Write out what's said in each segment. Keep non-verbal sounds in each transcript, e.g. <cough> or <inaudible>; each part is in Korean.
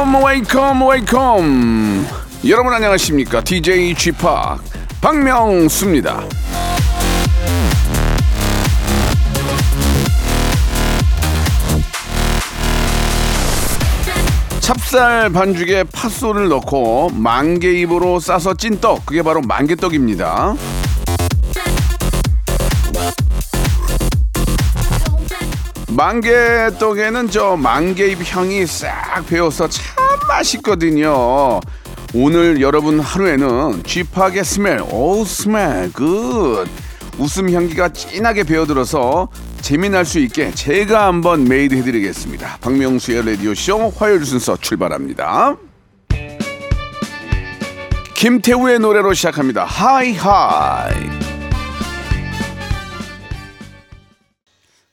Welcome, welcome, welcome. 여러분 안녕하십니까? DJ g p 박명수입니다. 찹쌀 반죽에 팥소를 넣고 만개잎으로 싸서 찐떡 그게 바로 만개떡입니다 망개떡에는 저 망개잎 향이 싹 배어서 참 맛있거든요 오늘 여러분 하루에는 쥐파게 smell 오 smell good 웃음 향기가 진하게 배어들어서 재미날 수 있게 제가 한번 made 해드리겠습니다. 박명수의 라디오쇼 화요일 순서 출발합니다. 김태우의 노래로 시작합니다. High High.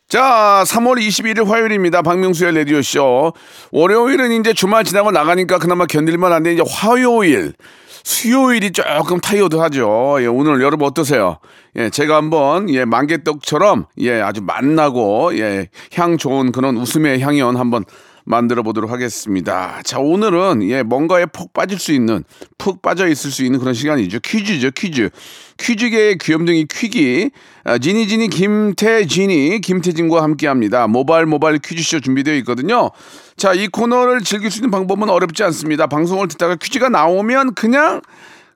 자, 3월 21일 화요일입니다. 박명수의 라디오쇼. 월요일은 이제 주말 지나고 나가니까 그나마 견딜만 한데 이제 화요일. 수요일이 조금 타이어드 하죠. 예, 오늘 여러분 어떠세요? 예, 제가 한번, 예, 망개떡처럼, 예, 아주 맛나고, 예, 향 좋은 그런 웃음의 향연 한번 만들어 보도록 하겠습니다. 자, 오늘은, 예, 뭔가에 푹 빠질 수 있는, 푹 빠져 있을 수 있는 그런 시간이죠. 퀴즈죠, 퀴즈. 퀴즈계의 귀염둥이 퀴기. 아, 지니지니 김태진이, 김태진과 함께 합니다. 모바일 모바일 퀴즈쇼 준비되어 있거든요. 자, 이 코너를 즐길 수 있는 방법은 어렵지 않습니다. 방송을 듣다가 퀴즈가 나오면 그냥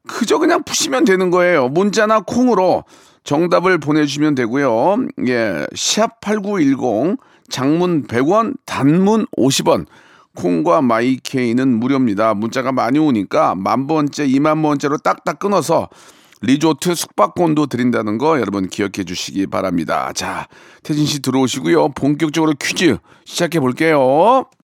그저 그냥 푸시면 되는 거예요. 문자나 콩으로 정답을 보내주시면 되고요. 예, 샵8910 장문 100원, 단문 50원. 콩과 마이케이는 무료입니다. 문자가 많이 오니까 만 번째, 이만 번째로 딱딱 끊어서 리조트 숙박권도 드린다는 거 여러분 기억해 주시기 바랍니다. 자, 태진 씨 들어오시고요. 본격적으로 퀴즈 시작해 볼게요.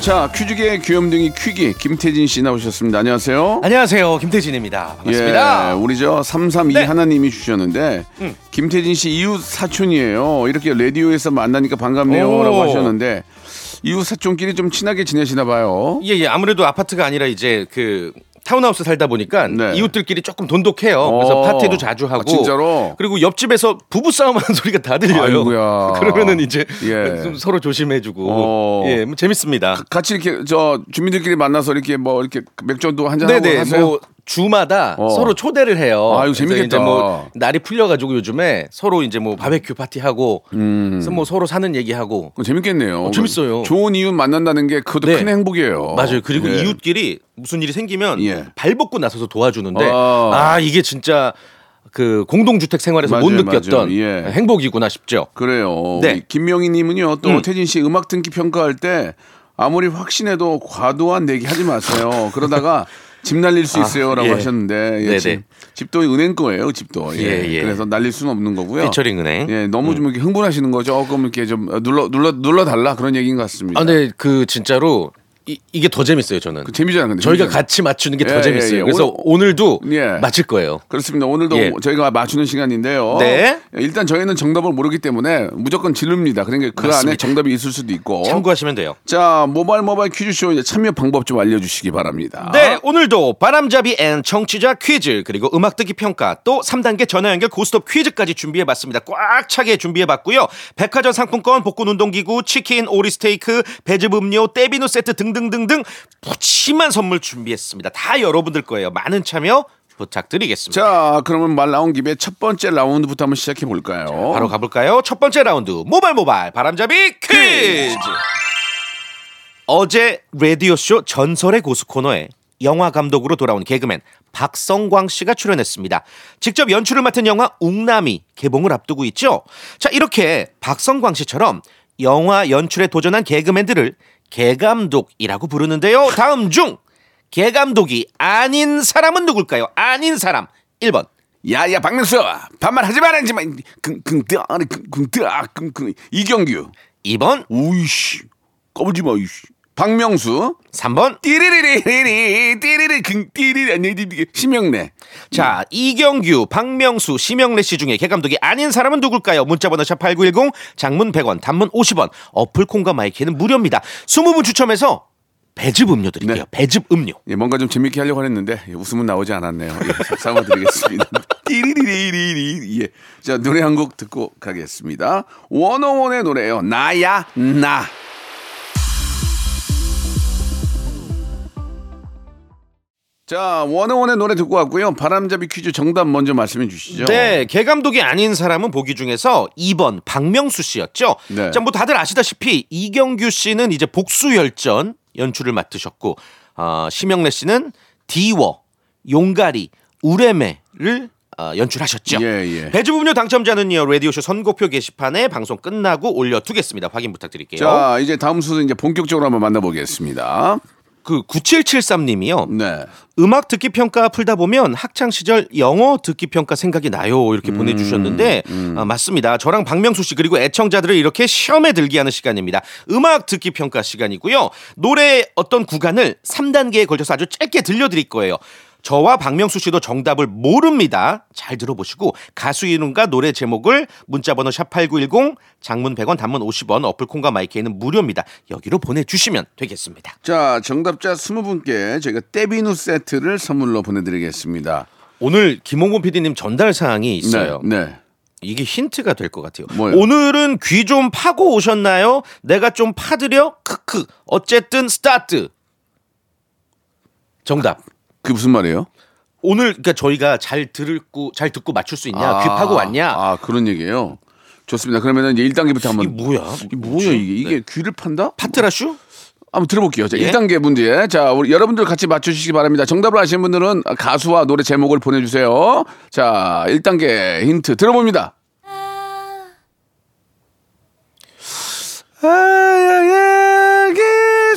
자 퀴즈계의 귀염둥이 퀴기 김태진 씨 나오셨습니다. 안녕하세요. 안녕하세요. 김태진입니다. 반갑습니다. 예, 우리 저 332 네. 하나님이 주셨는데 음. 김태진 씨 이웃 사촌이에요. 이렇게 라디오에서 만나니까 반갑네요라고 오. 하셨는데 이웃 사촌끼리 좀 친하게 지내시나 봐요. 예, 예. 아무래도 아파트가 아니라 이제 그 타운하우스 살다 보니까 네. 이웃들끼리 조금 돈독해요. 그래서 어. 파티도 자주 하고. 아, 진짜로? 그리고 옆집에서 부부 싸움하는 <laughs> 소리가 다 들려요. 아이고야. <laughs> 그러면은 이제 예. 좀 서로 조심해주고. 어. 예, 뭐 재밌습니다. 같이 이렇게 저 주민들끼리 만나서 이렇게 뭐 이렇게 맥주도 한잔 하고 네네. 하세요. 뭐 주마다 어. 서로 초대를 해요. 아유, 재밌겠다. 이제 뭐 날이 풀려가지고 요즘에 서로 이제 뭐 바베큐 파티 하고, 그래서 뭐 서로 사는 얘기하고. 그거 재밌겠네요. 어, 재밌어요. 좋은 이웃 만난다는 게 그것도 네. 큰 행복이에요. 맞아요. 그리고 예. 이웃끼리 무슨 일이 생기면 예. 발 벗고 나서서 도와주는데 아. 아, 이게 진짜 그 공동주택 생활에서 못 맞아요, 느꼈던 맞아요. 예. 행복이구나 싶죠. 그래요. 네. 김명희님은요. 또 음. 태진 씨 음악 등기 평가할 때 아무리 확신해도 과도한 내기 하지 마세요. 그러다가 <laughs> 집 날릴 수 아, 있어요라고 예. 하셨는데 예. 집, 집도 은행 거예요. 집도 예. 예, 예. 그래서 날릴 수는 없는 거고요. 피처링 은행. 음. 예, 너무 좀 이렇게 흥분하시는 거죠. 조금 이렇게 좀 눌러 눌러 눌러 달라 그런 얘기인 것 같습니다. 아, 근데 그 진짜로 이, 이게 더 재밌어요. 저는. 그 재미잖아요. 근데 저희가 재미잖아요. 같이 맞추는 게더 예, 재밌어요. 예, 예. 그래서 오늘- 도 예. 맞힐 거예요. 그렇습니다. 오늘도 예. 저희가 맞추는 시간인데요. 네. 일단 저희는 정답을 모르기 때문에 무조건 지릅니다. 그러니까 그 안에 맞습니다. 정답이 있을 수도 있고. 참고하시면 돼요. 자, 모바일 모바일 퀴즈쇼 이제 참여 방법 좀 알려주시기 바랍니다. 네, 오늘도 바람잡이 and 청취자 퀴즈 그리고 음악 듣기 평가 또 3단계 전화 연결 고스톱 퀴즈까지 준비해 봤습니다. 꽉 차게 준비해 봤고요. 백화점 상품권, 복근 운동기구, 치킨, 오리 스테이크, 배즙 음료, 떼비누 세트 등등 등등 푸짐한 선물 준비했습니다. 다 여러분들 거예요. 많은 참여 부탁드리겠습니다. 자, 그러면 말 나온 김에 첫 번째 라운드부터 한번 시작해 볼까요? 바로 가볼까요? 첫 번째 라운드 모발 모발 바람잡이 퀴즈. 어제 라디오쇼 전설의 고수 코너에 영화 감독으로 돌아온 개그맨 박성광 씨가 출연했습니다. 직접 연출을 맡은 영화 웅남이 개봉을 앞두고 있죠. 자, 이렇게 박성광 씨처럼 영화 연출에 도전한 개그맨들을 개감독이라고 부르는데요. 다음 중 개감독이 아닌 사람은 누굴까요? 아닌 사람 1번 야, 야, 박명수, 반말하지 말아야지, 마. 끙끙뜨, 끙끙뜨, 끙끙. 이경규. 2번 오이씨, 꺼보지 마, 이씨. 박명수. 3번 띠리리리리리, 띠리리, 긍, 띠리리, 아니, 심형래. 자, 이경규, 박명수, 심형래 씨 중에 개감독이 아닌 사람은 누굴까요? 문자번호 샵8910, 장문 100원, 단문 50원, 어플 콩과 마이K는 무료입니다. 20분 추첨해서 배즙 음료 드릴게요. 네. 배즙 음료. 예, 뭔가 좀 재밌게 하려고 했는데 예, 웃음은 나오지 않았네요. 예, 사과드리겠습니다. <laughs> 띠리리리리리. 예. 자, 노래 한 곡 듣고 가겠습니다. 워너원의 노래예요. 나야 나. 자, 원어원의 노래 듣고 왔고요. 바람잡이 퀴즈 정답 먼저 말씀해 주시죠. 네, 개감독이 아닌 사람은 보기 중에서 2번 박명수 씨였죠. 네. 자, 뭐 다들 아시다시피 이경규 씨는 이제 복수열전 연출을 맡으셨고, 어, 심영래 씨는 디워, 용가리, 우레메를 어, 연출하셨죠. 예, 예. 배주 음료 당첨자는요 라디오쇼 선곡표 게시판에 방송 끝나고 올려두겠습니다. 확인 부탁드릴게요. 자, 이제 다음 순서 이제 본격적으로 한번 만나보겠습니다. 그 9773님이요. 네. 음악 듣기 평가 풀다 보면 학창 시절 영어 듣기 평가 생각이 나요 이렇게 보내주셨는데 아, 맞습니다. 저랑 박명수 씨 그리고 애청자들을 이렇게 시험에 들게 하는 시간입니다. 음악 듣기 평가 시간이고요. 노래 어떤 구간을 3단계에 걸쳐서 아주 짧게 들려드릴 거예요. 저와 박명수 씨도 정답을 모릅니다. 잘 들어보시고 가수 이름과 노래 제목을 문자번호 샵8910 장문 100원 단문 50원 어플 콩과 마이크에는 무료입니다. 여기로 보내주시면 되겠습니다. 자, 정답자 20분께 저희가 때비누 세트를 선물로 보내드리겠습니다. 오늘 김홍곤 PD님 전달 사항이 있어요. 네. 네. 이게 힌트가 될 것 같아요. 뭐요? 오늘은 귀 좀 파고 오셨나요? 내가 좀 파드려? 크크. 어쨌든 스타트. 정답. 그게 무슨 말이에요? 오늘 그러니까 저희가 잘 듣고 잘 듣고 맞출 수 있냐? 귀 파고 왔냐? 아, 그런 얘기예요. 좋습니다. 그러면 이제 1단계부터 한번 이게 뭐야? 이게 뭐야 이게? 이게 귀를 판다? 파트라슈? 한번 들어볼게요. 자, 예? 1단계 문제. 자, 우리 여러분들 같이 맞춰 주시기 바랍니다. 정답을 아시는 분들은 가수와 노래 제목을 보내 주세요. 자, 1단계 힌트 들어봅니다. 아야야기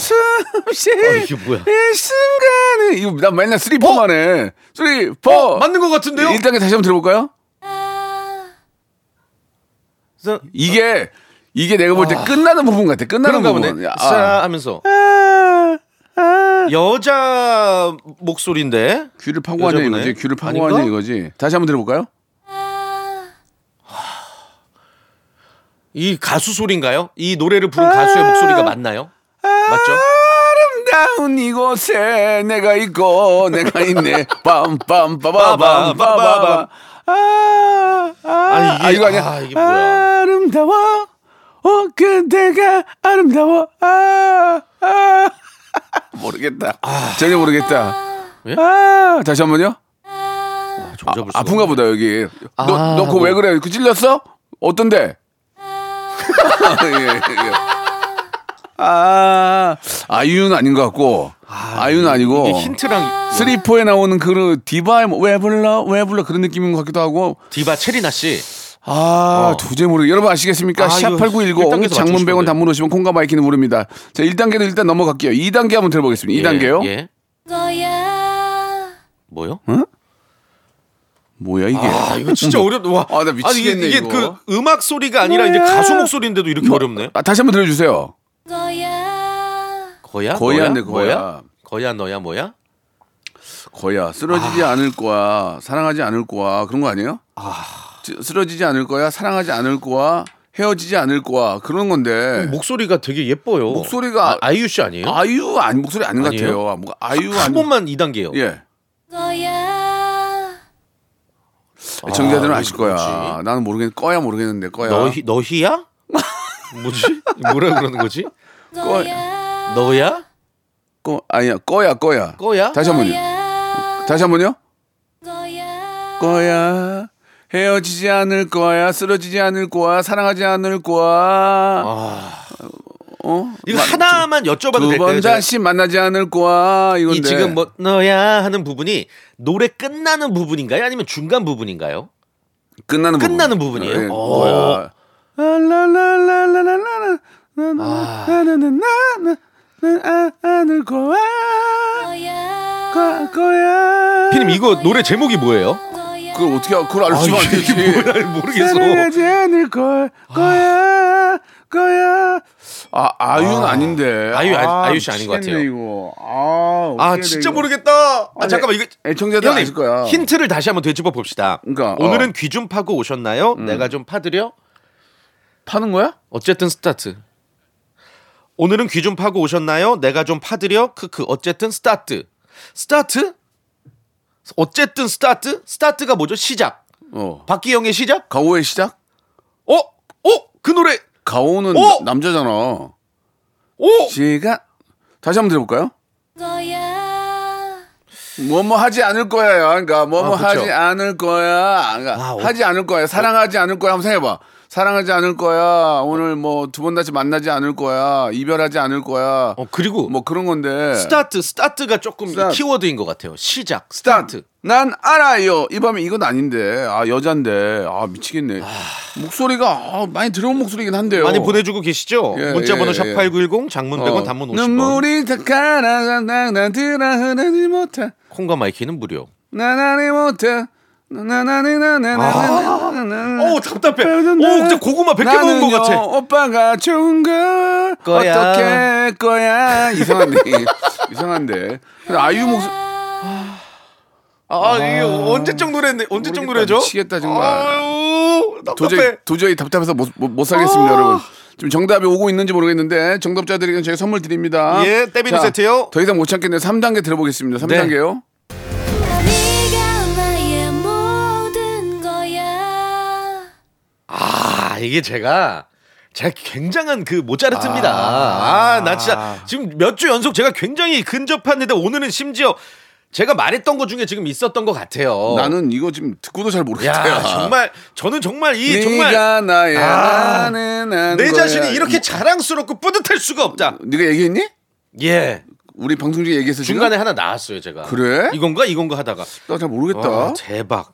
숨쉬 어, 이게 뭐야? 이 순간에 이거 나 맨날 쓰리퍼만 해. 쓰리퍼. 어, 맞는 것 같은데요? 1단계 다시 한번 들어볼까요? 그래서 이게 이게 내가 볼때 끝나는 부분 같아. 끝나는 부분. 싸 하면서 아, 아. 여자 목소리인데 귀를 파고 하냐? 이거지. 귀를 파고? 하냐 이거지. 다시 한번 들어볼까요? 이 가수 소리인가요? 이 노래를 부른 가수의 목소리가 맞나요? 맞죠? 아름다운 이곳에 내가 있고 내가 있네. <laughs> 빰빰빠바밤빠바바. 아, 아, 아니, 이게- 아, 이거 아니야? 아, 이게 뭐야? 아름다워. 어, 그대가 아름다워. 아, 아. <laughs> 모르겠다. 전혀 모르겠다. 예? 아, 다시 한 번요. 좀 잡을 수가 아픈가 보다 여기. 아, 너너 그거 왜 그래? 그 찔렸어? 어떤데? <laughs> 예, 예. 아 아이유는 아닌 것 같고 아, 이유는 아니고 이게 힌트랑 쓰리포에 나오는 그 디바의 뭐 왜 불러 왜 불러 그런 느낌인 것 같기도 하고 디바 체리나 씨. 아 어. 도저히 모르 여러분 아시겠습니까? 아, 이거 샵8910 1단계도 장문 맞추고 100원 싶은데. 단문 오시면 콩과 마이키는 무릅니다. 자 1단계도 일단 넘어갈게요. 2단계 한번 들어보겠습니다. 2단계요. 예. 뭐요? 뭐야 이게? 아 이거 진짜 <laughs> 어렵다. 와. 아, 나 미치겠네, 아니, 이게 이거. 그 음악 소리가 아니라 이제 가수 목소리인데도 이렇게 어렵네. 아, 다시 한번 들려주세요. 거야? 거야인데, 너야? 거야. 거야 너야 뭐야? 거야 쓰러지지 않을 거야 사랑하지 않을 거야 그런 거 아니에요? 지- 쓰러지지 않을 거야 사랑하지 않을 거야 헤어지지 않을 거야 그런 건데 목소리가 되게 예뻐요. 목소리가- 아, 아이유 씨 아니에요? 아이유 아니 목소리 아닌 것 아니에요? 같아요. 뭔가 아이유 한 아니 번만 2단계요. 예 정자들은 아, 아실 거야. 뭐지? 나는 모르겠 거야 모르겠는데 거야. 너희 너희야? 뭐지? 뭐라 그러는 거지? 거 너야? 거 아니야 거야 거야. 거야? 다시 한 번요. 다시 한 번요. 거야. 헤어지지 않을 거야. 쓰러지지 않을 거야. 사랑하지 않을 거야. 어? 이거 하나만 여쭤봐도 두 될까요? 번 제가? 다시 만나지 않을 거야. 이건데. 이 지금 뭐 너야 하는 부분이 노래 끝나는 부분인가요? 아니면 중간 부분인가요? 끝나는 부분. 끝나는 부분 이에요? 예, 피디님 이거 노래 제목이 뭐예요? 그걸 어떻게 알- 그걸 알 수가 안 되지. 모르겠어. 거야. 거야. 아 아유는 아, 닌데 아유, 아- 아유 씨 아닌 것 같아요. 이거. 아, 아 진짜 이거. 모르겠다. 아 잠깐만 이거 애청자들 아실 거야. 힌트를 다시 한번 되짚어 봅시다. 그러니까, 오늘은 어. 귀좀 파고 오셨나요? 내가 좀 파드려. 파는 거야? 어쨌든 스타트. 오늘은 귀 좀 파고 오셨나요? 내가 좀 파드려. 크크. 어쨌든 스타트. 스타트? 어쨌든 스타트? 스타트가 뭐죠? 시작. 어. 박기영의 시작? 가호의 시작? 어? 어? 그 노래. 가호는 어? 남자잖아. 오! 시가 다시 한번 들어볼까요? 뭐뭐 하지 않을 거야요. 그러니까 뭐뭐 아, 그쵸. 하지 않을 거야. 그러니까 아, 어. 하지 않을 거야. 사랑하지 않을 거야. 한번 생각해봐. 사랑하지 않을 거야. 오늘 뭐 두 번 다시 만나지 않을 거야. 이별하지 않을 거야. 어, 그리고 뭐 그런 건데. 스타트, 스타트가 조금 스타트. 키워드인 것 같아요. 시작, 스타트. 난 알아요. 이 밤에 이건 아닌데. 아 여잔데. 아 미치겠네. 목소리가 아, 많이 들어온 목소리긴 한데요. 많이 보내주고 계시죠? 예, 문자 번호 예, 샵 예. 8910, 장문 100원, 어. 단문 50원. 눈물이 다 가라 나나들아 흐르지 못해. 콩과 my K는 무료. 나나니 못해. 나나나나나나나나나. 오 답답해. 오 진짜 고구마 100개 먹은 것 같아. 오빠가 좋은 걸 거야. 어떻게 할 거야 이상한데 이상한데 아이유 목소리 아, 이게 언제적 노래인데 언제적. 노래죠? 미치겠다, 정말. 아유. 도저히 도저히 답답해서 못, 못, 못 살겠습니다 아. 여러분 지금 정답이 오고 있는지 모르겠는데 정답자들에게는 저희가 선물 드립니다 예, 떼비누 자, 세트요. 더 이상 못 참겠네요 3단계 들어보겠습니다 3단계요 네 아 이게 제가 제가 굉장한 그 모차르트입니다. 아 나 진짜 지금 몇 주 연속 제가 굉장히 근접했는데 오늘은 심지어 제가 말했던 것 중에 지금 있었던 것 같아요. 나는 이거 지금 듣고도 잘 모르겠다 야 정말 저는 정말 이 정말 아, 내. 자신이 이렇게 자랑스럽고 뿌듯할 수가 없다. 네가 얘기했니? 예. 우리 방송 중에 지금? 중간에 하나 나왔어요, 제가. 그래? 이건가 이건가 하다가. 나 잘 모르겠다 와, 대박.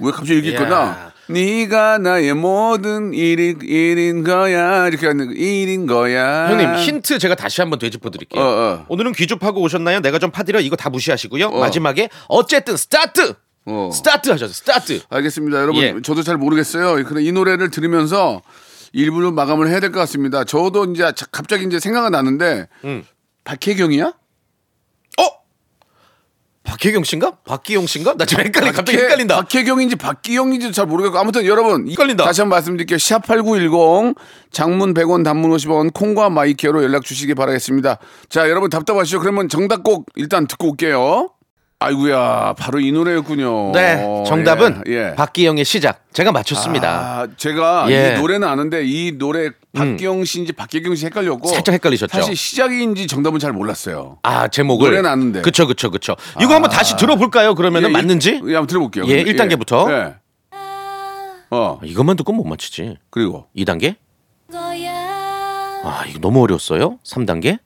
왜 갑자기 이렇게 야. 있구나 네가 나의 모든 일인, 일인 거야 이렇게 하는 일인 거야 형님 힌트 제가 다시 한번 되짚어 드릴게요. 어, 어. 오늘은 귀족하고 오셨나요? 내가 좀 파드려 이거 다 무시하시고요. 마지막에 어쨌든 스타트. 어. 스타트 하셨어요. 스타트. 알겠습니다 여러분 예. 저도 잘 모르겠어요 그래 이 노래를 들으면서 1부를 마감을 해야 될 것 같습니다 저도 이제 자- 갑자기 이제 생각이 나는데 음. 박혜경이야? 어? 박혜경 씨인가? 박기용 씨인가? 나 지금 헷갈리 갑자기 헷갈린다. 박혜경인지 박기영인지 잘 모르겠고 아무튼 여러분 이- 헷갈린다. 다시 한번 말씀드릴게요. 샵 8910 장문 100원 단문 50원 콩과 my K로 연락 주시기 바라겠습니다. 자 여러분 답답하시죠? 그러면 정답 꼭 일단 듣고 올게요. 아이구야 바로 이 노래였군요. 네, 정답은 예, 예. 박기영의 시작. 제가 맞췄습니다. 아, 제가 예. 이 노래는 아는데 이 노래 박기영 씨인지 박혜경 씨 헷갈렸고 살짝 헷갈리셨죠? 사실 시작인지 정답은 잘 몰랐어요. 아, 제목을 노래는 아는데. 그쵸, 그쵸, 그쵸. 이거 한번 다시 들어볼까요? 그러면은 예, 맞는지? 예, 한번 들어볼게요. 예, 근데, 1단계부터. 예. 어 이것만 듣고 못 맞추지. 그리고 2 단계? 거야. 아, 이거 너무 어려웠어요. 3 단계?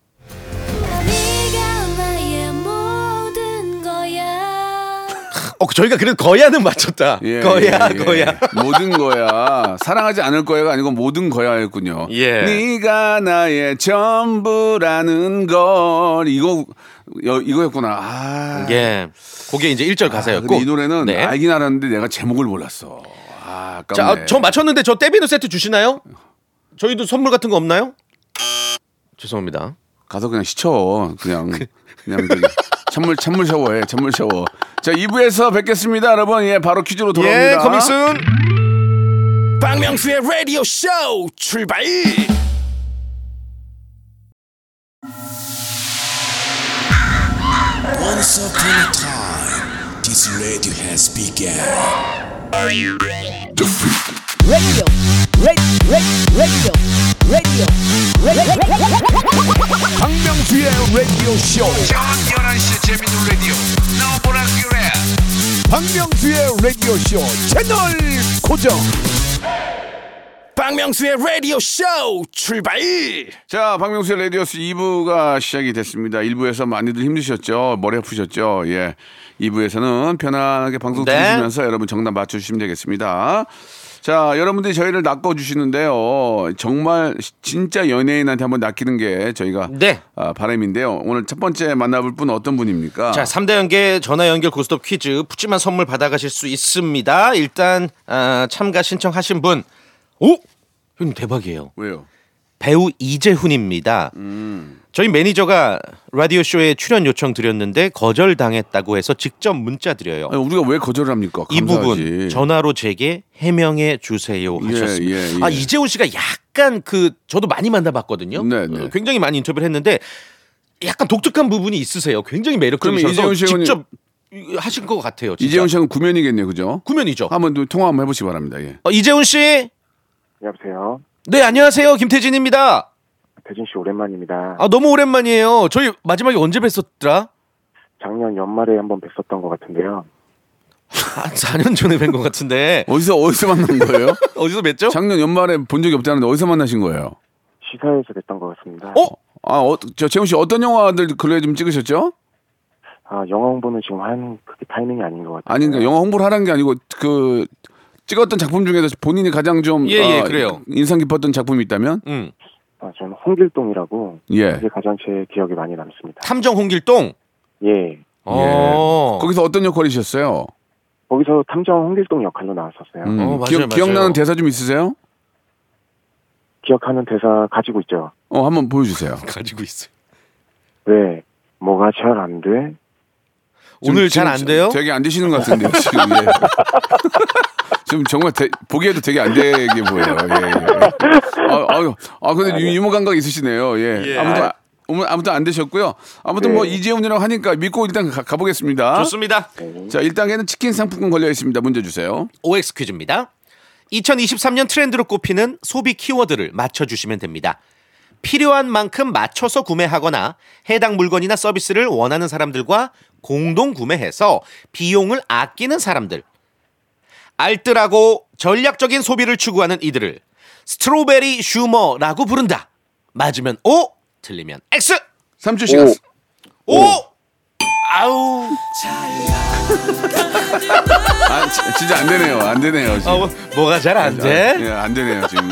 어, 저희가 그래도 거야는 <laughs> 맞췄다. 예, 거야, 예, 예. 거야. 모든 거야. 사랑하지 않을 거야가 아니고 모든 거야였군요. 예. 네가 나의 전부라는 걸 이거 여- 이거였구나. 아. 예. 그게 이제 1절 아, 가사였고. 근데 이 노래는 네. 알긴 알았는데 내가 제목을 몰랐어. 아. 자, 아, 저 맞췄는데 저 떼비누 세트 주시나요? 저희도 선물 같은 거 없나요? 죄송합니다. 가서 그냥 시쳐. 그냥 그냥 찬물 찬물 샤워해. 찬물 샤워. 자, 2부에서 뵙겠습니다, 여러분. 예, 바로 퀴즈로 돌아옵니다. 예, 커밍순. 박명수의 라디오 쇼 출발 Once upon a time, this radio has begun. radio, radio, radio, radio, radio. 박명수의 라디오 쇼. 저녁 11시 재밌는 라디오. 너보라 그래. 박명수의 라디오 쇼 채널 고정. 박명수의 라디오 쇼 출발. 자, 박명수의 라디오스 2부가 시작이 됐습니다. 1부에서 많이들 힘드셨죠? 머리 아프셨죠? 예. 2부에서는 편안하게 방송 네. 들으시면서 여러분 정답 맞춰주시면 되겠습니다. 자, 여러분들이 저희를 낚아주시는데요. 정말 진짜 연예인한테 한번 낚이는 게 저희가 네. 아, 바람인데요. 오늘 첫 번째 만나볼 분 어떤 분입니까? 자, 3대 연계 전화 연결 고스톱 퀴즈 푸짐한 선물 받아가실 수 있습니다. 일단 아, 참가 신청하신 분, 오, 형님 대박이에요. 왜요? 배우 이재훈입니다. 저희 매니저가 라디오 쇼에 출연 요청 드렸는데 거절 당했다고 해서 직접 문자 드려요. 아니, 우리가 왜 거절을 합니까? 이 감사하지. 부분 전화로 제게 해명해 주세요 예, 하셨습니다. 예, 예. 아 이재훈 씨가 약간 그 저도 많이 만나봤거든요. 네, 네. 어, 굉장히 많이 인터뷰를 했는데 약간 독특한 부분이 있으세요. 굉장히 매력적이셔서 직접 하신 것 같아요. 진짜. 이재훈 씨는 구면이겠네요. 그죠? 구면이죠. 한번 또 통화 한번 해보시기 바랍니다. 예. 어, 이재훈 씨, 여보세요. 네 안녕하세요 김태진입니다. 대진 씨 오랜만입니다. 아 너무 오랜만이에요. 저희 마지막에 언제 뵀었더라? 작년 연말에 한번 뵀었던 것 같은데요. 한 4년 전에 뵌 것 같은데 어디서 어디서 만난 거예요? <laughs> 어디서 뵀죠? 작년 연말에 본 적이 없다는데 어디서 만나신 거예요? 시사에서 뵀던 것 같습니다. 어? 아, 어, 저 재훈 씨 어떤 영화들 근래에 좀 찍으셨죠? 아, 영화 홍보는 지금 한 그렇게 타이밍이 아닌 것 같아요. 아니, 그러니까 영화 홍보를 하라는 게 아니고 그 찍었던 작품 중에서 본인이 가장 좀 예, 예, 어, 그래요. 인상 깊었던 작품이 있다면 음. 아, 저는 홍길동이라고 예. 그게 가장 제 기억에 많이 남습니다. 탐정 홍길동. 예. 어. 거기서 어떤 역할이셨어요? 거기서 탐정 홍길동 역할로 나왔었어요. 음, 어, 맞아요, 기억, 맞아요. 기억나는 대사 좀 있으세요? 기억하는 대사 가지고 있죠. 어, 한번 보여주세요. <laughs> 가지고 있어요. 왜? 뭐가 잘 안 돼? 오늘 잘 안 돼요? 되게 안 되시는 것 같은데요, 지금. 예. <laughs> 지금 정말 대- 보기에도 되게 안 되게 보여요. 예, 예. 아, 아유, 아, 근데 유- 유머 감각 있으시네요. 예. 예. 아무튼, 아, 오늘 아무튼 안 되셨고요. 아무튼 뭐 네. 이재훈이라고 하니까 믿고 일단 가, 가보겠습니다. 좋습니다. 자, 1단계는 치킨 상품권 걸려 있습니다. 문제 주세요. OX 퀴즈입니다. 2023년 트렌드로 꼽히는 소비 키워드를 맞춰주시면 됩니다. 필요한 만큼 맞춰서 구매하거나 해당 물건이나 서비스를 원하는 사람들과 공동 구매해서 비용을 아끼는 사람들. 알뜰하고 전략적인 소비를 추구하는 이들을 스트로베리 슈머라고 부른다. 맞으면 O, 틀리면 X. 3초 시간. 오. O. 아우. 아, 지- 진짜 안 되네요. 안 되네요. 지금. 어, 뭐, 뭐가 잘 안 돼? 예, 안 되네요, 지금.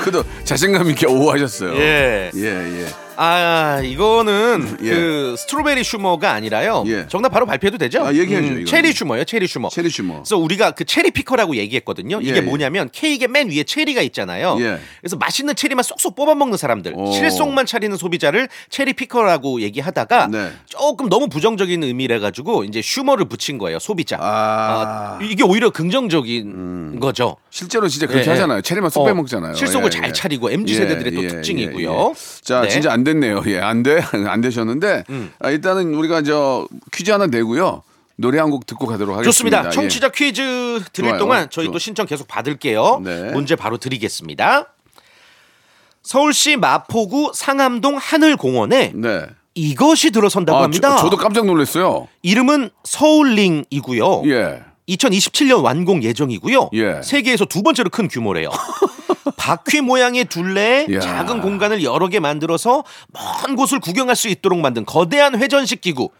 그래도 자신감 있게 오하셨어요. 예. 예, 예. 아 이거는 예. 그 스트로베리 슈머가 아니라요. 예. 정답 바로 발표해도 되죠? 음, 아, 얘기해야죠, 이거는. 체리 슈머요, 체리 슈머. 체리 슈머. 그래서 우리가 그 체리 피커라고 얘기했거든요. 예, 이게 예. 뭐냐면 케이크의 맨 위에 체리가 있잖아요. 예. 그래서 맛있는 체리만 쏙쏙 뽑아 먹는 사람들, 오. 실속만 차리는 소비자를 체리 피커라고 얘기하다가 네. 조금 너무 부정적인 의미래 가지고 이제 슈머를 붙인 거예요, 소비자. 아. 아, 이게 오히려 긍정적인 거죠. 실제로 진짜 그렇게 예, 하잖아요. 예. 체리만 쏙 어, 빼먹잖아요. 실속을 예, 잘 예. 차리고 MZ 세대들의 또 특징이고요. 예. 자, 네. 진짜 안 됐네요. 예, 안 돼. <laughs> 안 되셨는데 음. 아, 일단은 우리가 저 퀴즈 하나 내고요. 노래 한 곡 듣고 가도록 하겠습니다. 좋습니다. 예. 청취자 퀴즈 드릴 좋아요. 동안 저희 좋아. 또 신청 계속 받을게요. 네. 문제 바로 드리겠습니다. 서울시 마포구 상암동 하늘공원에 네. 이것이 들어선다고 아, 합니다. 저, 도 깜짝 놀랐어요. 이름은 서울링이고요. 예. 2027년 완공 예정이고요. 예. 세계에서 두 번째로 큰 규모래요. <laughs> 바퀴 모양의 둘레에 이야. 작은 공간을 여러 개 만들어서 먼 곳을 구경할 수 있도록 만든 거대한 회전식 기구.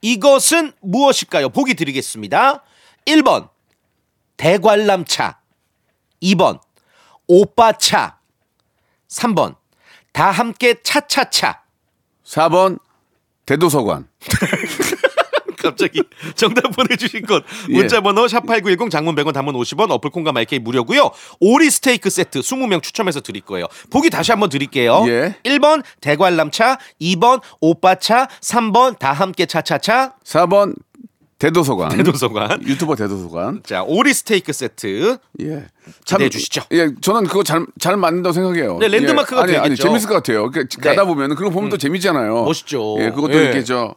이것은 무엇일까요? 보기 드리겠습니다. 1번 대관람차 2번 오빠차 3번 다 함께 차차차 4번 대도서관. <laughs> 갑자기 <laughs> 정답 보내주신 것 예. 문자번호 샵8910 장문 100원 단문 50원 어플 콩과 my K 무료고요 오리 스테이크 세트 20명 추첨해서 드릴 거예요 보기 다시 한번 드릴게요 예. 1번 대관람차 2번 오빠차 3번 다 함께 차차차 4번 대도서관. 대도서관 유튜버 대도서관. 자 오리 스테이크 세트 예. 기대해 주시죠. 예, 저는 그거 잘, 잘 맞는다고 생각해요. 네, 랜드마크가 예, 아니, 아니, 되겠죠. 재밌을 것 같아요. 그, 네. 가다 보면, 그거 보면 또 재밌잖아요. 멋있죠. 예, 그것도 예. 이렇게 저,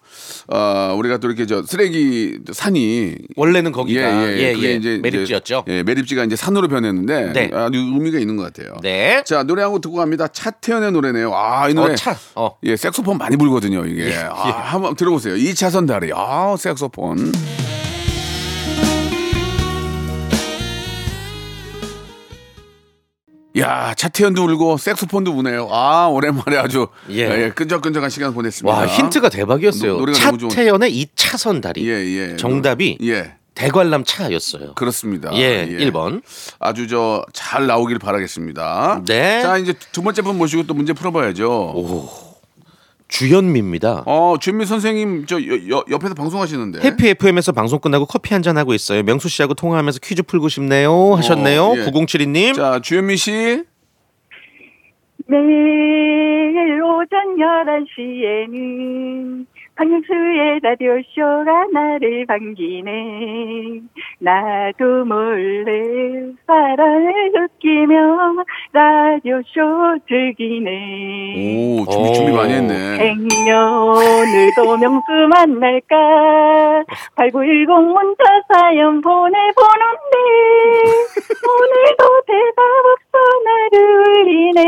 어, 우리가 또 이렇게 저 쓰레기 산이. 원래는 거기가 예, 그게 예, 이제 매립지였죠. 이제, 예, 매립지가 이제 산으로 변했는데 네. 아주 의미가 있는 것 같아요. 네. 자 노래 한 곡 듣고 갑니다. 차태현의 노래네요. 아 이 노래 어, 차. 어. 예 색소폰 많이 불거든요 이게. 아, 한번 들어보세요. 2차선 다리. 아 색소폰. 야 차태현도 울고 색소폰도 우네요. 아 오랜만에 아주 예. 예, 끈적끈적한 시간 보냈습니다. 와 힌트가 대박이었어요. 노- 차태현의 이 차선 다리. 예, 예. 정답이 예 대관람 차였어요. 그렇습니다. 예, 1번. 아주 저 잘 나오길 바라겠습니다. 네. 자 이제 두 번째 분 모시고 또 문제 풀어봐야죠. 주현미입니다. 어 주현미 선생님 저 여- 여- 옆에서 방송하시는데. 해피 FM에서 방송 끝나고 커피 한 잔 하고 있어요. 명수 씨하고 통화하면서 퀴즈 풀고 싶네요. 하셨네요. 예. 9072님. 자 주현미 씨. 매일 오전 11시에는 박명수의 라디오쇼가 나를 반기네. 나도 몰래 사랑을 느끼며 라디오쇼 즐기네. 오 준비 준비 많이 했네. 행여오늘도 <laughs> 명수 만날까? 8910 문자 사연 보내보는데 <laughs> 오늘도 대답 없어 나를 울리네.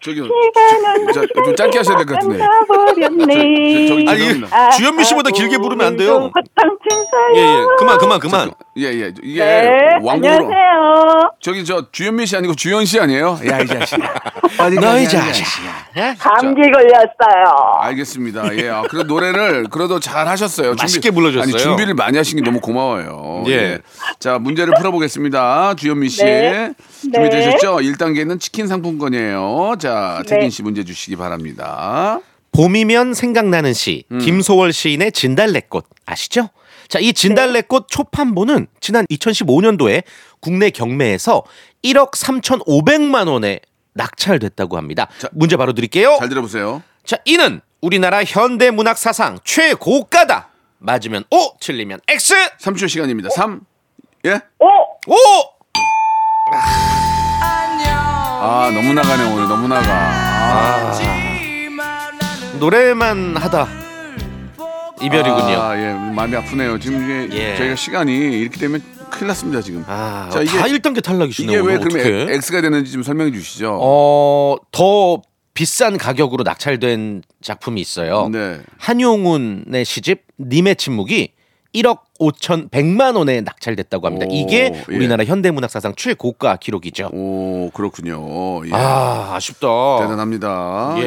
저기 시간은 자, 좀 짧게 하셔야 될 것 같은데. 가버렸네 저- 저기 아니, 죄송합니다. 주현미 씨보다 길게 부르면 안 돼요. 예, 예. 그만, 그만, 그만. 예 예 이게 네 왕국으로 안녕하세요 저기 저 주현미 씨 아니고 주현 씨 아니에요? 야 이 자식. <laughs> 어디 너희 가냐, 이 자식아. 감기 걸렸어요 알겠습니다. 예, 아, 그래도 노래를 그래도 잘 하셨어요. 맛있게 불러줬어요. 아니 준비를 많이 하신 게 너무 고마워요. 예. 자 문제를 풀어보겠습니다. 주현미 씨 네. 준비되셨죠? 1단계는 치킨 상품권이에요. 자 네. 태진 씨 문제 주시기 바랍니다. 봄이면 생각나는 시 음. 김소월 시인의 진달래꽃 아시죠? 자, 이 진달래꽃 초판본은 지난 2015년도에 국내 경매에서 1억 3,500만 원에 낙찰됐다고 합니다. 자, 문제 바로 드릴게요. 잘 들어보세요. 자, 이는 우리나라 현대 문학 사상 최고가다. 맞으면 O, 틀리면 X. 3초 시간입니다. 3 예? 오 오! 아 너무 나가네 오늘 너무 나가. 아, 노래만 하다 이별이군요. 아, 예 마음이 아프네요. 지금 이게 예. 저희가 시간이 이렇게 되면 큰일 났습니다 지금. 아, 자, 이게- 다 1단계 탈락이시네요. 이게 왜 그러면 어떡해? X가 되는지 좀 설명해 주시죠. 어, 더 비싼 가격으로 낙찰된 작품이 있어요. 네. 한용운의 시집 님의 침묵이 1억 5천 100만 원에 낙찰됐다고 합니다. 오, 이게 예. 우리나라 현대문학 사상 최고가 기록이죠. 오 그렇군요. 예. 아, 아쉽다. 대단합니다. 예.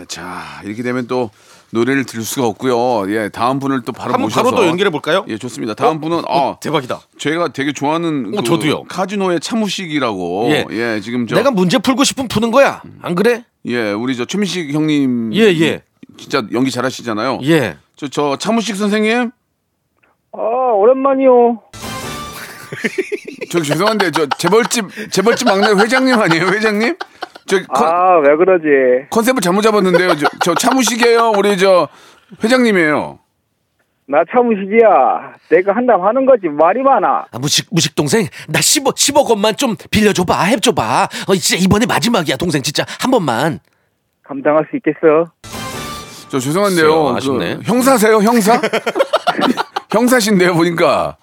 예. 자 이렇게 되면 또 노래를 들을 수가 없고요. 예, 다음 분을 또 바로 한번 모셔서 바로 또 연결해 볼까요? 예, 좋습니다. 다음 분은 어, 아 대박이다. 제가 되게 좋아하는 어, 그 저도요. 카지노의 차무식이라고 예. 예, 지금 저 내가 문제 풀고 싶으면 푸는 거야. 안 그래? 예, 우리 저 최민식 형님 예, 예. 진짜 연기 잘하시잖아요. 예. 저, 저 차무식 선생님 아, 오랜만이요. 저 죄송한데 저 재벌집 재벌집 막내 회장님 아니에요 회장님? 저 컨, 아, 왜 그러지? 컨셉을 잘못 잡았는데요. 저, 저 차무식이에요. 우리 저 회장님이에요. 나 차무식이야. 내가 한다고 하는 거지. 말이 많아. 아, 무식 무식 동생 나 10억 10억 원만 좀 빌려줘봐 해줘봐. 어 진짜 이번에 마지막이야 동생 진짜 한 번만. 감당할 수 있겠어? 저 죄송한데요. 글쎄요, 아쉽네. 그 형사세요, 형사? <laughs> 형사신데요, 보니까.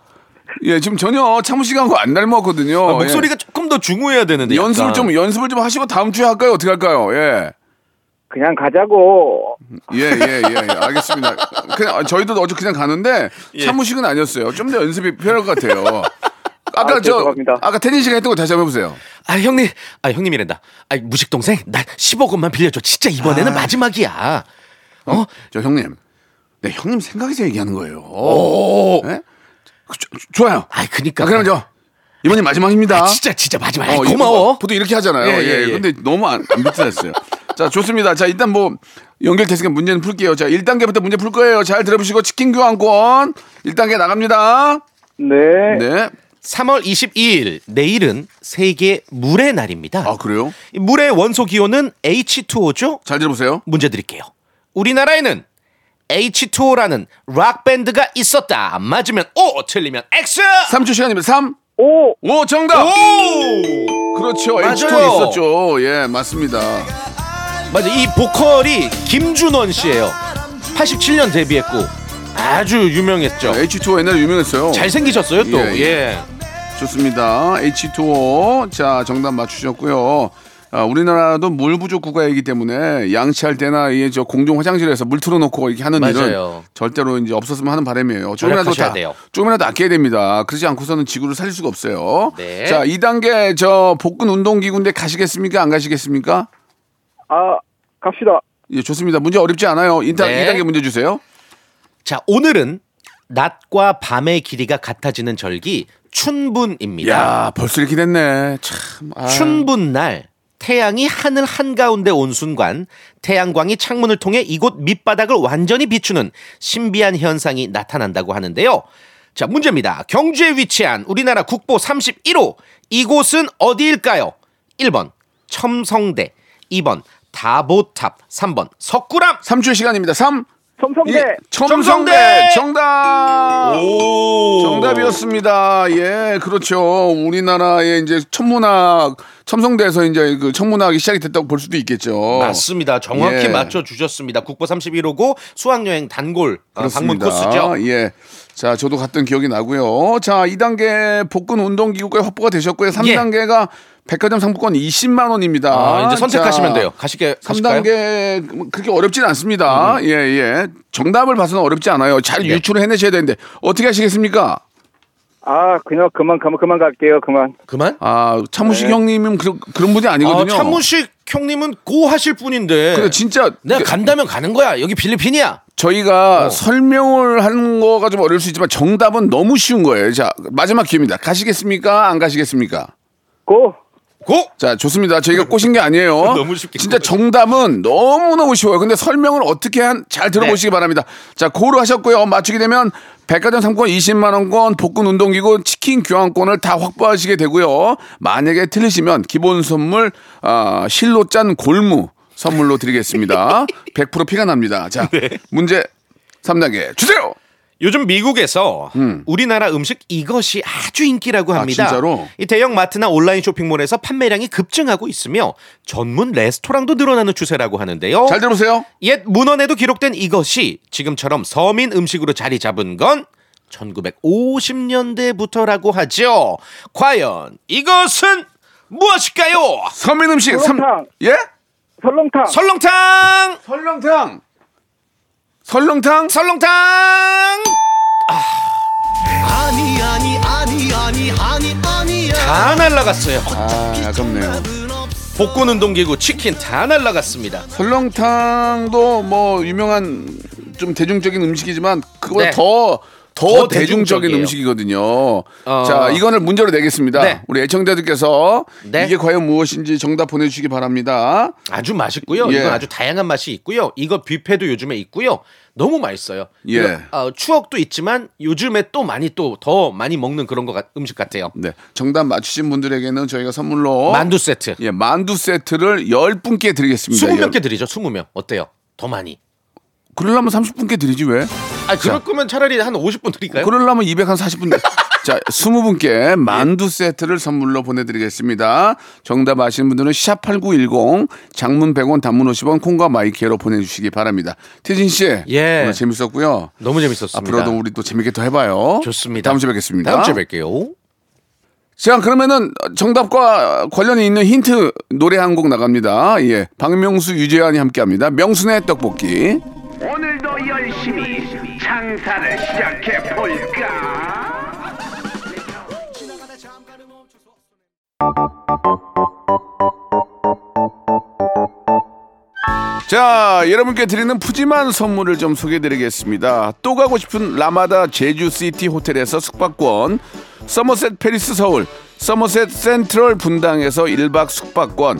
예, 지금 전혀 차무식하고 안 닮았거든요. 아, 목소리가 조금 더 중후해야 되는데. 예. 연습을 약간. 좀 연습을 좀 하시고 다음 주에 할까요? 어떻게 할까요? 예. 그냥 가자고. 예, 예, 예, 예. 알겠습니다. 그냥 아, 저희도 어제 그냥 가는데 예. 차무식은 아니었어요. 좀 더 연습이 필요할 것 같아요. 아까 아, 저 죄송합니다. 아까 태진 씨가 했던 거 다시 한번 해보세요. 아 형님, 아 형님이란다. 아 무식 동생, 나 10억 원만 빌려줘. 진짜 이번에는 마지막이야. 어? 저 형님, 네 형님 생각에서 얘기하는 거예요. 오. 예? 조- 좋아요. 아 그니까. 아, 그럼 저 이번이 마지막입니다. 아, 진짜 진짜 마지막. 아, 어, 고마워. 이거 보통 이렇게 하잖아요. 예, 예, 예, 예. 근데 너무 안, 안 비슷했어요. <laughs> 자, 좋습니다. 자, 일단 뭐 연결됐으니까 문제는 풀게요. 자, 1단계부터 문제 풀 거예요. 잘 들어보시고 치킨 교환권 1단계 나갑니다. 네. 네. 3월 22일 내일은 세계 물의 날입니다. 아, 그래요? 이 물의 원소 기호는 H2O죠? 잘 들어보세요. 문제 드릴게요. 우리나라에는 H2O라는 락 밴드가 있었다. 맞으면 O, 틀리면 X. 3초 시간입니다. 3, 오! 오 정답. 오! 그렇죠. 맞아요. H2 있었죠. 예 맞습니다. 맞아. 이 보컬이 김준원 씨예요. 87년 데뷔했고 아주 유명했죠. H2O 옛날에 유명했어요. 잘생기셨어요 또. 예, 예. 예. 좋습니다. H2O 자 정답 맞추셨고요. 아, 우리나라도 물 부족 국가이기 때문에 양치할 때나 이저 공중 화장실에서 물 틀어놓고 이렇게 하는 일은 맞아요. 절대로 이제 없었으면 하는 바람이에요. 조금이라도 다 돼요. 조금이라도 아껴야 됩니다. 그러지 않고서는 지구를 살릴 수가 없어요. 네. 자, 2단계 저 복근 운동기구인데 가시겠습니까? 안 가시겠습니까? 아, 갑시다. 예, 좋습니다. 문제 어렵지 않아요. 2단, 네. 2단계 문제 주세요. 자, 오늘은 낮과 밤의 길이가 같아지는 절기 춘분입니다. 야, 벌써 이렇게 됐네. 참. 아. 춘분날 태양이 하늘 한가운데 온 순간 태양광이 창문을 통해 이곳 밑바닥을 완전히 비추는 신비한 현상이 나타난다고 하는데요. 자, 문제입니다. 경주에 위치한 우리나라 국보 31호 이곳은 어디일까요? 1번 첨성대, 2번 다보탑, 3번 석굴암. 3초의 시간입니다. 3, 첨성대. 예, 첨성대 첨성대! 정답. 오. 정답이었습니다. 예, 그렇죠. 우리나라의 이제 천문학 첨성대에서 이제 그 천문학이 시작이 됐다고 볼 수도 있겠죠. 맞습니다. 정확히 예. 맞춰 주셨습니다. 국보 31호고 수학 여행 단골 어, 방문 그렇습니다. 코스죠. 예. 자, 저도 갔던 기억이 나고요. 자, 2단계 복근 운동 기구가 확보가 되셨고요. 3단계가 백화점 상품권 20만 원입니다. 예. 아, 이제 선택하시면 자, 돼요. 가시게 가실까요? 음. 3단계 그렇게 어렵진 않습니다. 예, 예. 정답을 봐서는 어렵지 않아요. 잘 네. 유추를 해내셔야 되는데 어떻게 하시겠습니까? 아, 그냥 그만, 그만, 그만 갈게요. 그만. 그만? 아, 차무식 형님은 그, 그런 분이 아, 아니거든요. 찬무식 형님은 고 하실 분인데. 근데 진짜 내가 그- 간다면 가는 거야. 여기 필리핀이야. 저희가 어. 설명을 하는 거가 좀 어려울 수 있지만 정답은 너무 쉬운 거예요. 자, 마지막 기회입니다. 가시겠습니까? 안 가시겠습니까? 고! 고! 자, 좋습니다. 저희가 꼬신 게 아니에요. <laughs> 너무 쉽게 진짜 정답은 너무너무 쉬워요. 근데 설명을 어떻게 한, 잘 들어보시기 네. 바랍니다. 자, 고루 하셨고요. 맞추게 되면 백화점 상품권 20만 원권, 복근 운동기구, 치킨 교환권을 다 확보하시게 되고요. 만약에 틀리시면 기본 선물, 아, 실로 짠 골무 선물로 드리겠습니다. <laughs> 100% 피가 납니다. 자, 네. 문제 3단계 주세요! 요즘 미국에서 우리나라 음식 이것이 아주 인기라고 합니다. 아, 진짜로? 이 대형 마트나 온라인 쇼핑몰에서 판매량이 급증하고 있으며 전문 레스토랑도 늘어나는 추세라고 하는데요. 잘 들어보세요. 옛 문헌에도 기록된 이것이 지금처럼 서민 음식으로 자리 잡은 건 1950년대부터라고 하죠. 과연 이것은 무엇일까요? 서민 음식 삼 설렁탕. 예? 설렁탕. 설렁탕! 설렁탕. 설렁탕? 설렁탕! 아 니 아니 아니 아니 아니 아니야 다 날라갔어요. 아, 아깝네요. 복근 운동기구 치킨 다 날라갔습니다. 설렁탕도 뭐 유명한 좀 대중적인 음식이지만 네. 더, 대중적인 대중적이에요. 음식이거든요. 어. 자, 이거를 문제로 내겠습니다. 네. 우리 애청자들께서 네. 이게 과연 무엇인지 정답 보내주시기 바랍니다. 아주 맛있고요. 예. 이건 아주 다양한 맛이 있고요. 이거 뷔페도 요즘에 있고요. 너무 맛있어요. 예. 이거, 어, 추억도 있지만 요즘에 또 많이 또 더 많이 먹는 그런 거 같- 음식 같아요. 네. 정답 맞추신 분들에게는 저희가 선물로 만두 세트. 예, 만두 세트를 10분께 드리겠습니다. 20명 께 드리죠. 20명. 어때요? 더 많이. 그러려면 30분께 드리지 왜? 아, 그럴 거면 차라리 한 50분 드릴까요? 그러려면 240분. <laughs> 자, 20분께 만두 세트를 선물로 보내드리겠습니다. 정답 아시는 분들은 샵8910 장문 100원 단문 50원 콩과 마이크로 보내주시기 바랍니다. 태진 씨. 예. 오늘 재밌었고요. 너무 재밌었습니다. 앞으로도 우리 또 재밌게 더 해봐요. 좋습니다. 다음 주에 뵙겠습니다. 다음 주에 뵐게요. 자, 그러면은 정답과 관련이 있는 힌트 노래 한 곡 나갑니다. 예. 박명수, 유재환이 함께 합니다. 명순의 떡볶이. 열심히 장사를 시작해 볼까? 자, 여러분께 드리는 푸짐한 선물을 좀 소개해드리겠습니다. 또 가고 싶은 라마다 제주시티 호텔에서 숙박권, 서머셋 팰리스 서울, 서머셋 센트럴 분당에서 1박 숙박권,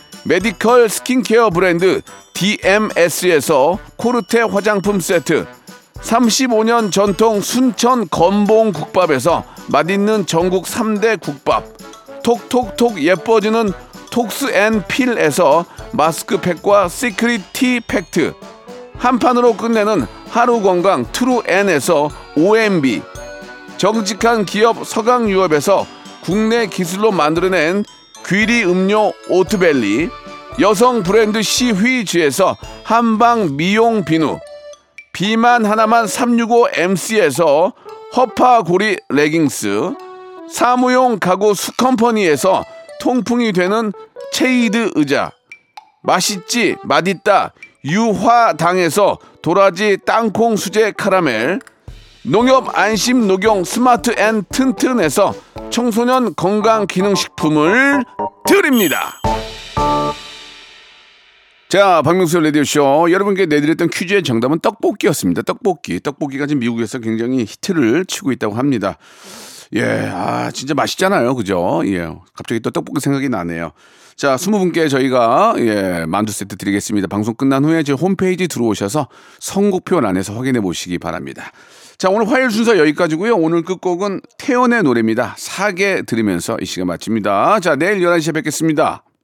메디컬 스킨케어 브랜드 DMS에서 코르테 화장품 세트, 35년 전통 순천 건봉 국밥에서 맛있는 전국 3대 국밥, 톡톡톡 예뻐지는 톡스앤필에서 마스크팩과 시크릿 티 팩트, 한 판으로 끝내는 하루 건강 트루엔에서 OMB, 정직한 기업 서강유업에서 국내 기술로 만들어낸 귀리 음료 오트벨리, 여성 브랜드 시휘즈에서 한방 미용 비누, 비만 하나만 365MC에서 허파고리 레깅스, 사무용 가구 수컴퍼니에서 통풍이 되는 체이드 의자, 맛있지 맛있다 유화당에서 도라지 땅콩 수제 카라멜, 농협 안심 녹용 스마트 앤 튼튼에서 청소년 건강 기능 식품을 드립니다. 자, 박명수 라디오쇼. 여러분께 내드렸던 퀴즈의 정답은 떡볶이였습니다. 떡볶이. 떡볶이가 지금 미국에서 굉장히 히트를 치고 있다고 합니다. 예, 아, 진짜 맛있잖아요. 그죠? 예. 갑자기 또 떡볶이 생각이 나네요. 자, 스무 분께 저희가, 예, 만두 세트 드리겠습니다. 방송 끝난 후에 제 홈페이지 들어오셔서 선곡표 안에서 확인해 보시기 바랍니다. 자, 오늘 화요일 순서 여기까지고요 오늘 끝곡은 태연의 노래입니다. 사계 들으면서 이 시간 마칩니다. 자, 내일 11시에 뵙겠습니다.